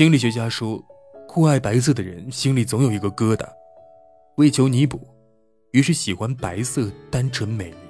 心理学家说酷爱白色的人心里总有一个疙瘩为求弥补于是喜欢白色单纯美丽。